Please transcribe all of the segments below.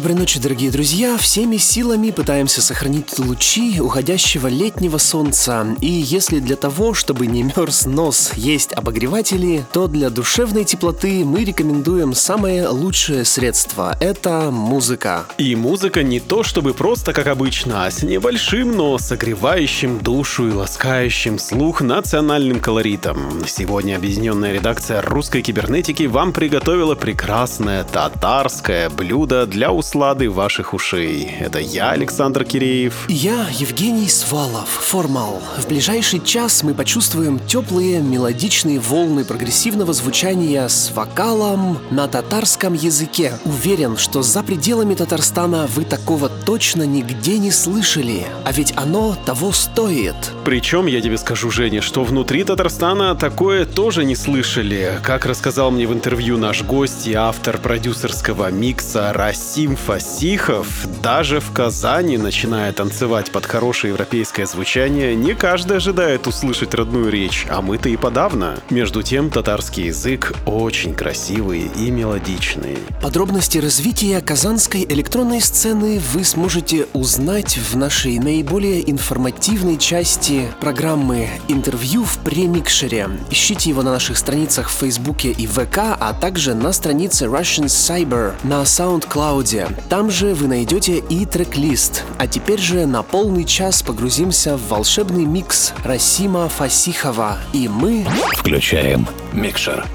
Доброй ночи, дорогие друзья! Всеми силами пытаемся сохранить лучи уходящего летнего солнца. И если для того, чтобы не мерз нос, есть обогреватели, то для душевной теплоты мы рекомендуем самое лучшее средство – это музыка. И музыка не то чтобы просто как обычно, а с небольшим, но согревающим душу и ласкающим слух национальным колоритом. Сегодня объединенная редакция русской кибернетики вам приготовила прекрасное татарское блюдо для услады ваших ушей. Это я, Александр Киреев. Я Евгений Свалов, Формал. В ближайший час мы почувствуем теплые мелодичные волны прогрессивного звучания с вокалом на татарском языке. Уверен, что за пределами Татарстана вы такого точно нигде не слышали, а ведь оно того стоит. Причем, я тебе скажу, Женя, что внутри Татарстана такое тоже не слышали. Как рассказал мне в интервью наш гость и автор продюсерского микса Расим Фасихов даже в Казани, начиная танцевать под хорошее европейское звучание, не каждый ожидает услышать родную речь, а мы-то и подавно. Между тем, татарский язык очень красивый и мелодичный. Подробности развития казанской электронной сцены вы сможете узнать в нашей наиболее информативной части программы «Интервью в премикшере». Ищите его на наших страницах в Фейсбуке и ВК, а также на странице Russian Cyber на SoundCloud. Там же вы найдете и трек-лист. А теперь же на полный час погрузимся в волшебный микс Расима Фасихова. И мы... Включаем микшер.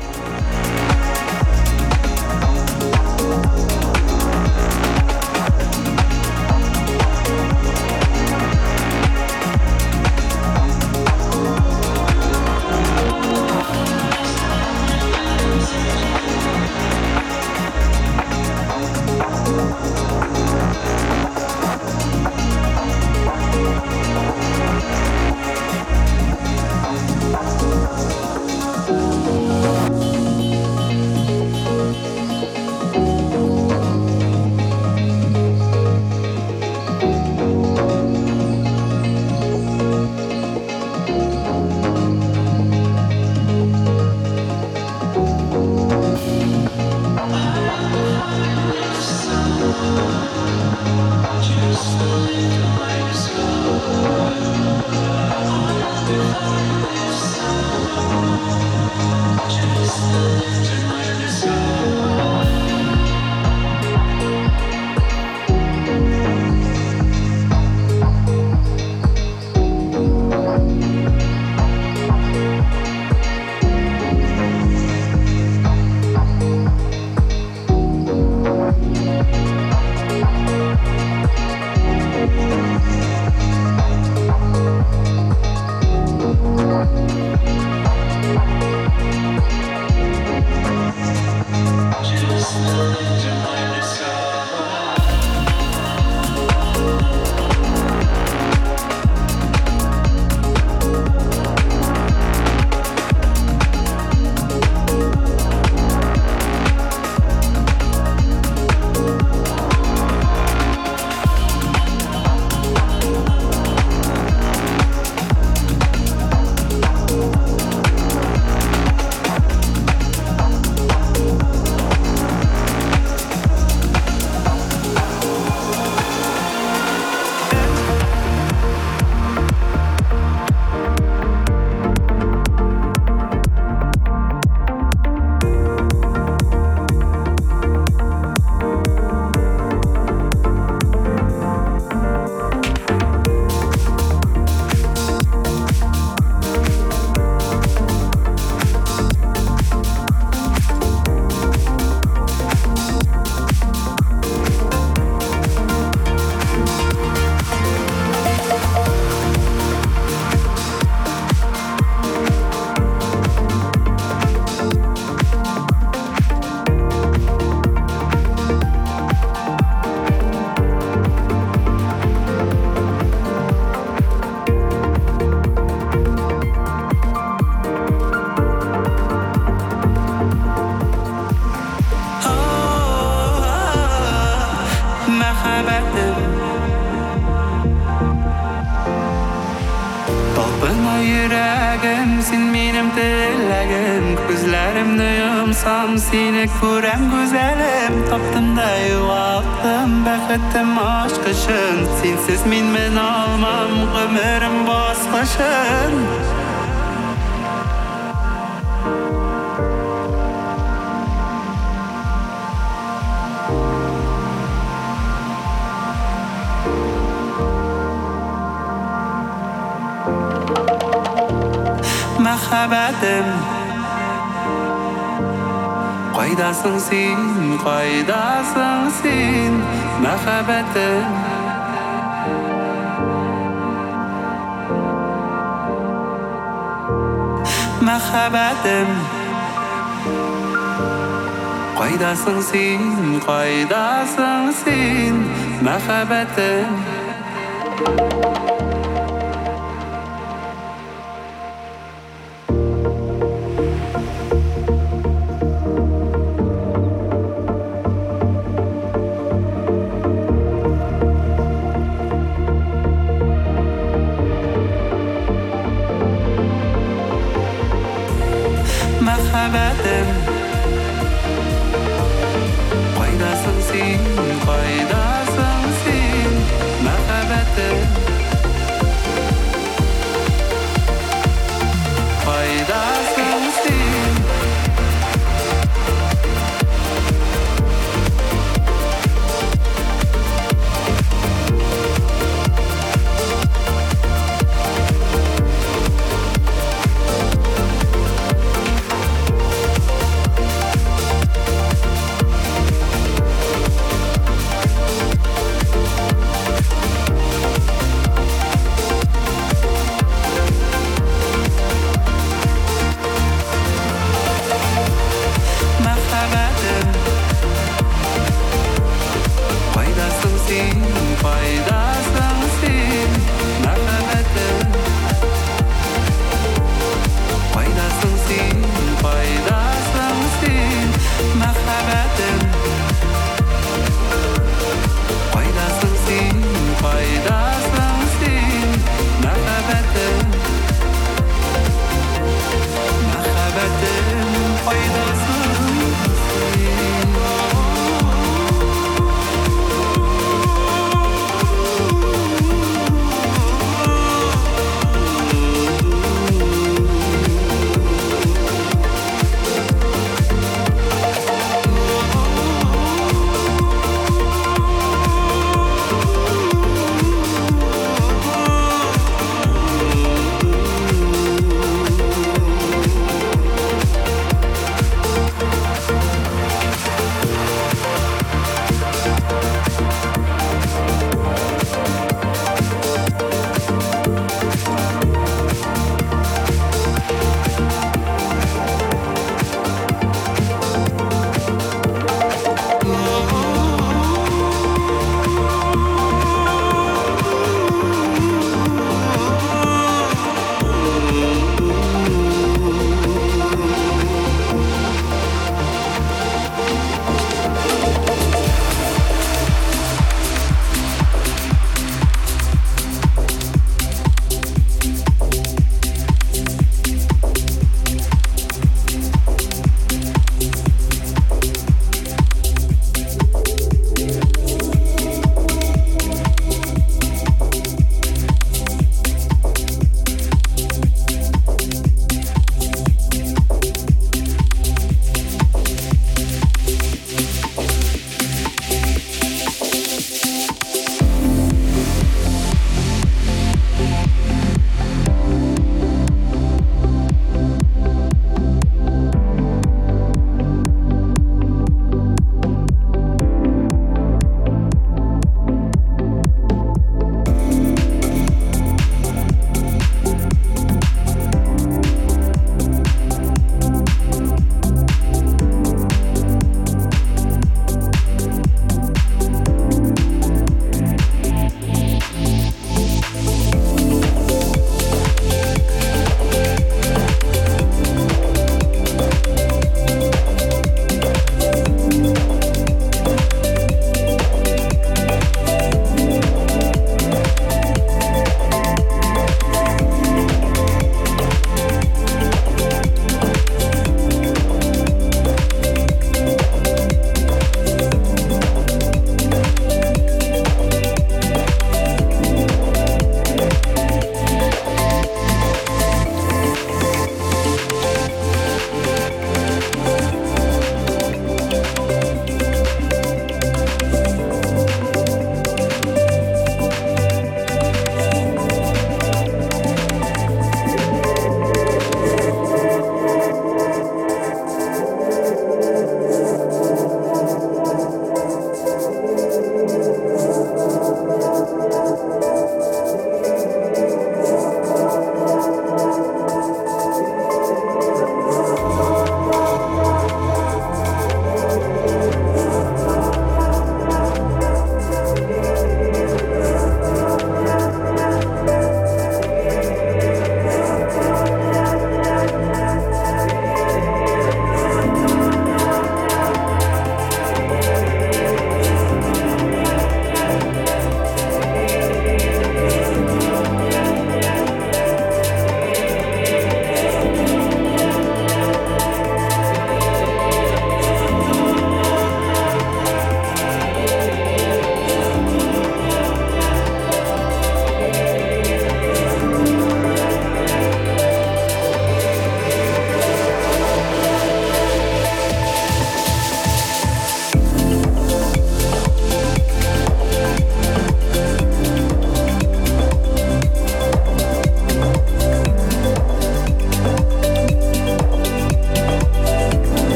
Yumsam seni kurem güzelim. Taptım da yuvaldım Bekettim aşk için. Sensiz min men almam. Ömürüm başkaşın Sen, qaydasın sen Merhabetim Merhabetim Qaydasın sen, qaydasın sen Merhabetim Merhabetim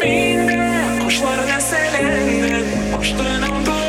Minden most van a szerelmem, mostanában.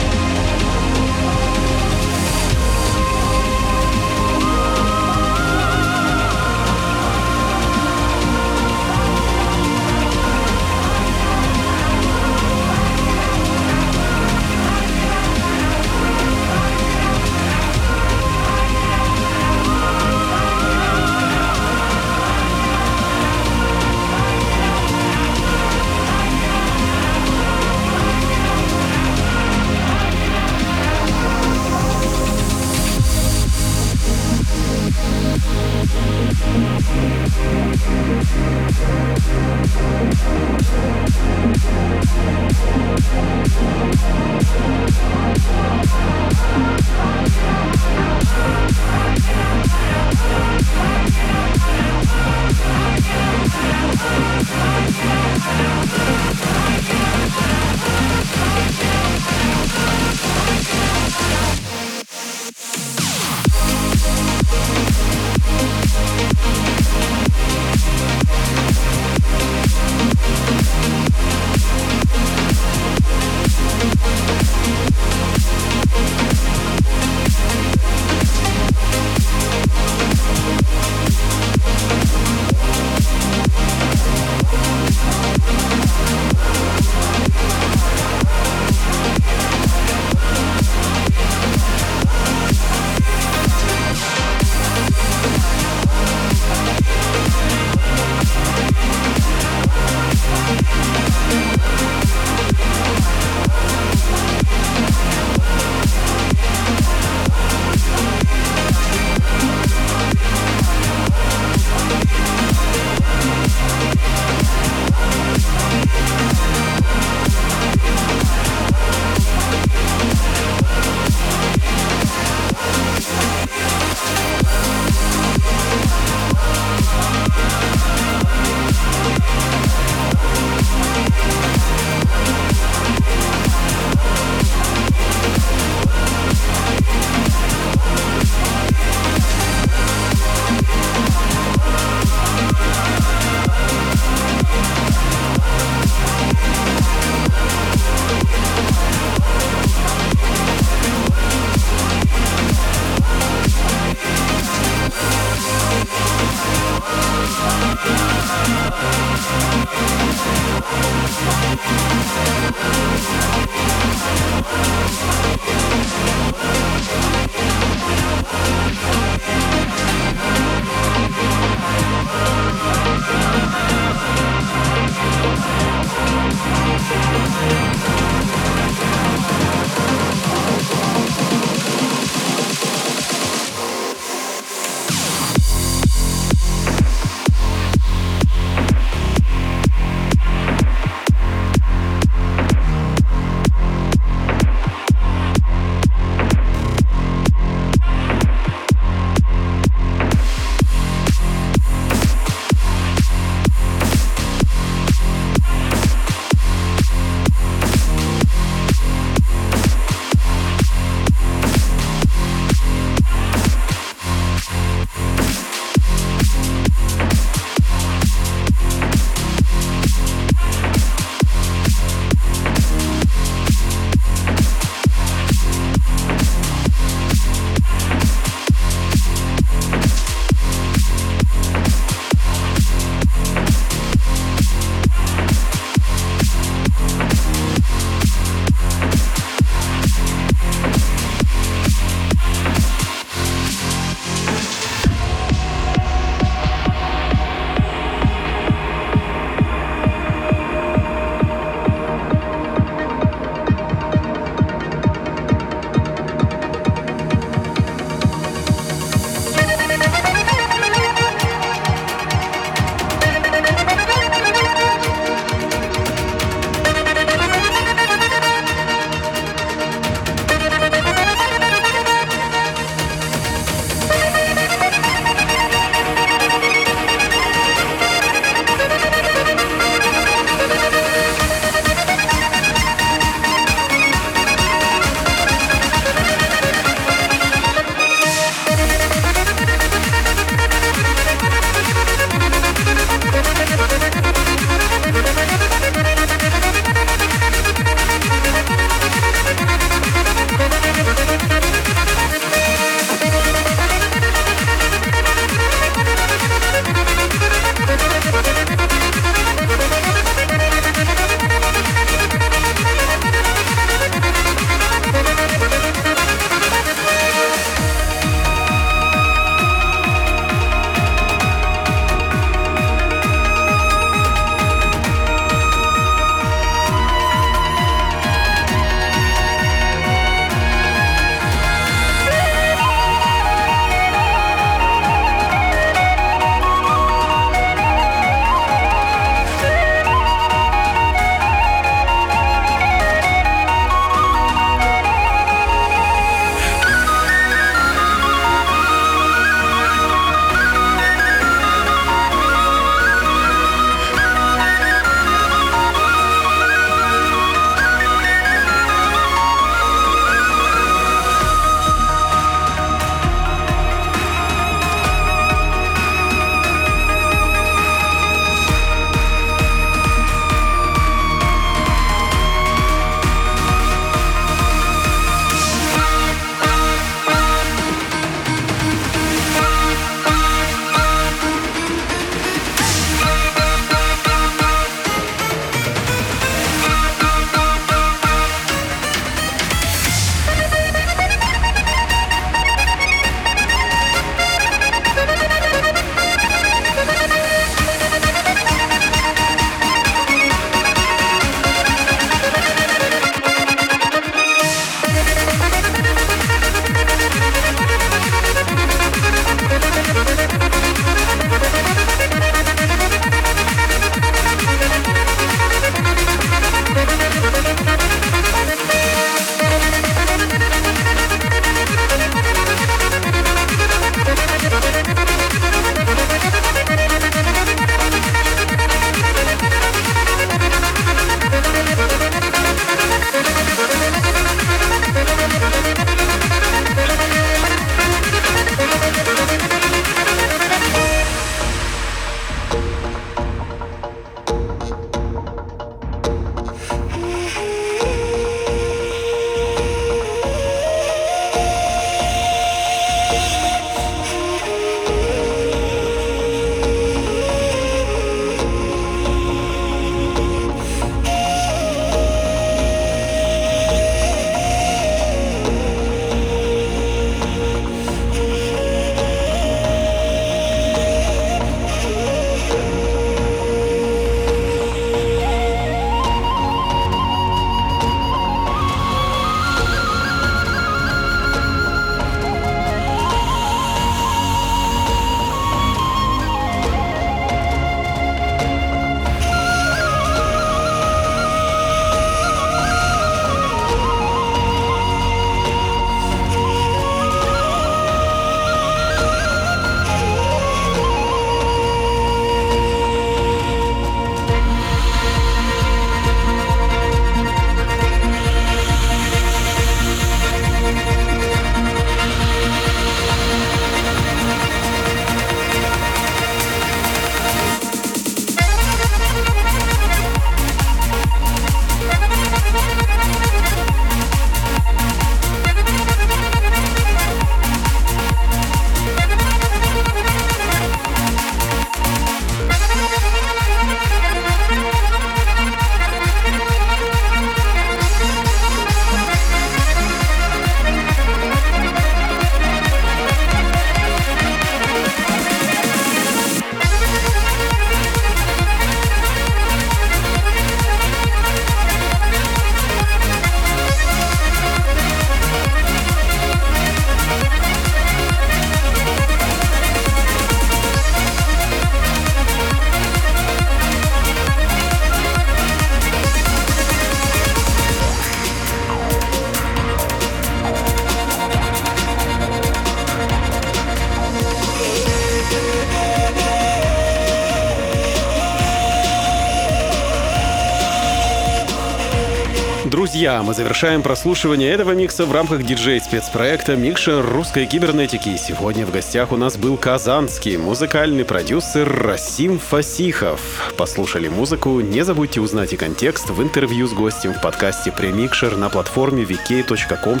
Друзья, мы завершаем прослушивание этого микса в рамках диджей-спецпроекта «Микшер русской кибернетики». Сегодня в гостях у нас был казанский музыкальный продюсер Расим Фасихов. Послушали музыку, не забудьте узнать и контекст в интервью с гостем в подкасте «Премикшер» на платформе vk.com.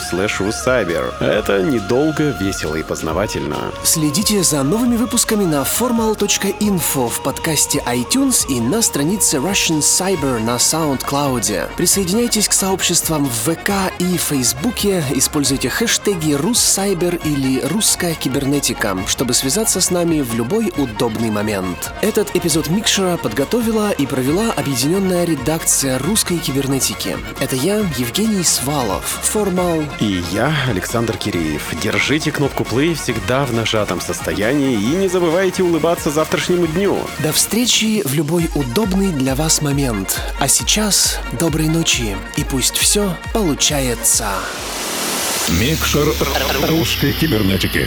Это недолго, весело и познавательно. Следите за новыми выпусками на formal.info в подкасте iTunes и на странице Russian Cyber на SoundCloud. Присоединяйтесь к сообществам в ВК и Фейсбуке, используйте хэштеги «Руссайбер» или «Русская кибернетика», чтобы связаться с нами в любой удобный момент. Этот эпизод Микшера подготовила и провела объединенная редакция русской кибернетики. Это я, Евгений Свалов, Формал. И я, Александр Киреев. Держите кнопку play всегда в нажатом состоянии и не забывайте улыбаться завтрашнему дню. До встречи в любой удобный для вас момент. А сейчас доброй ночи и пусть все получается. Микшер русской кибернетики.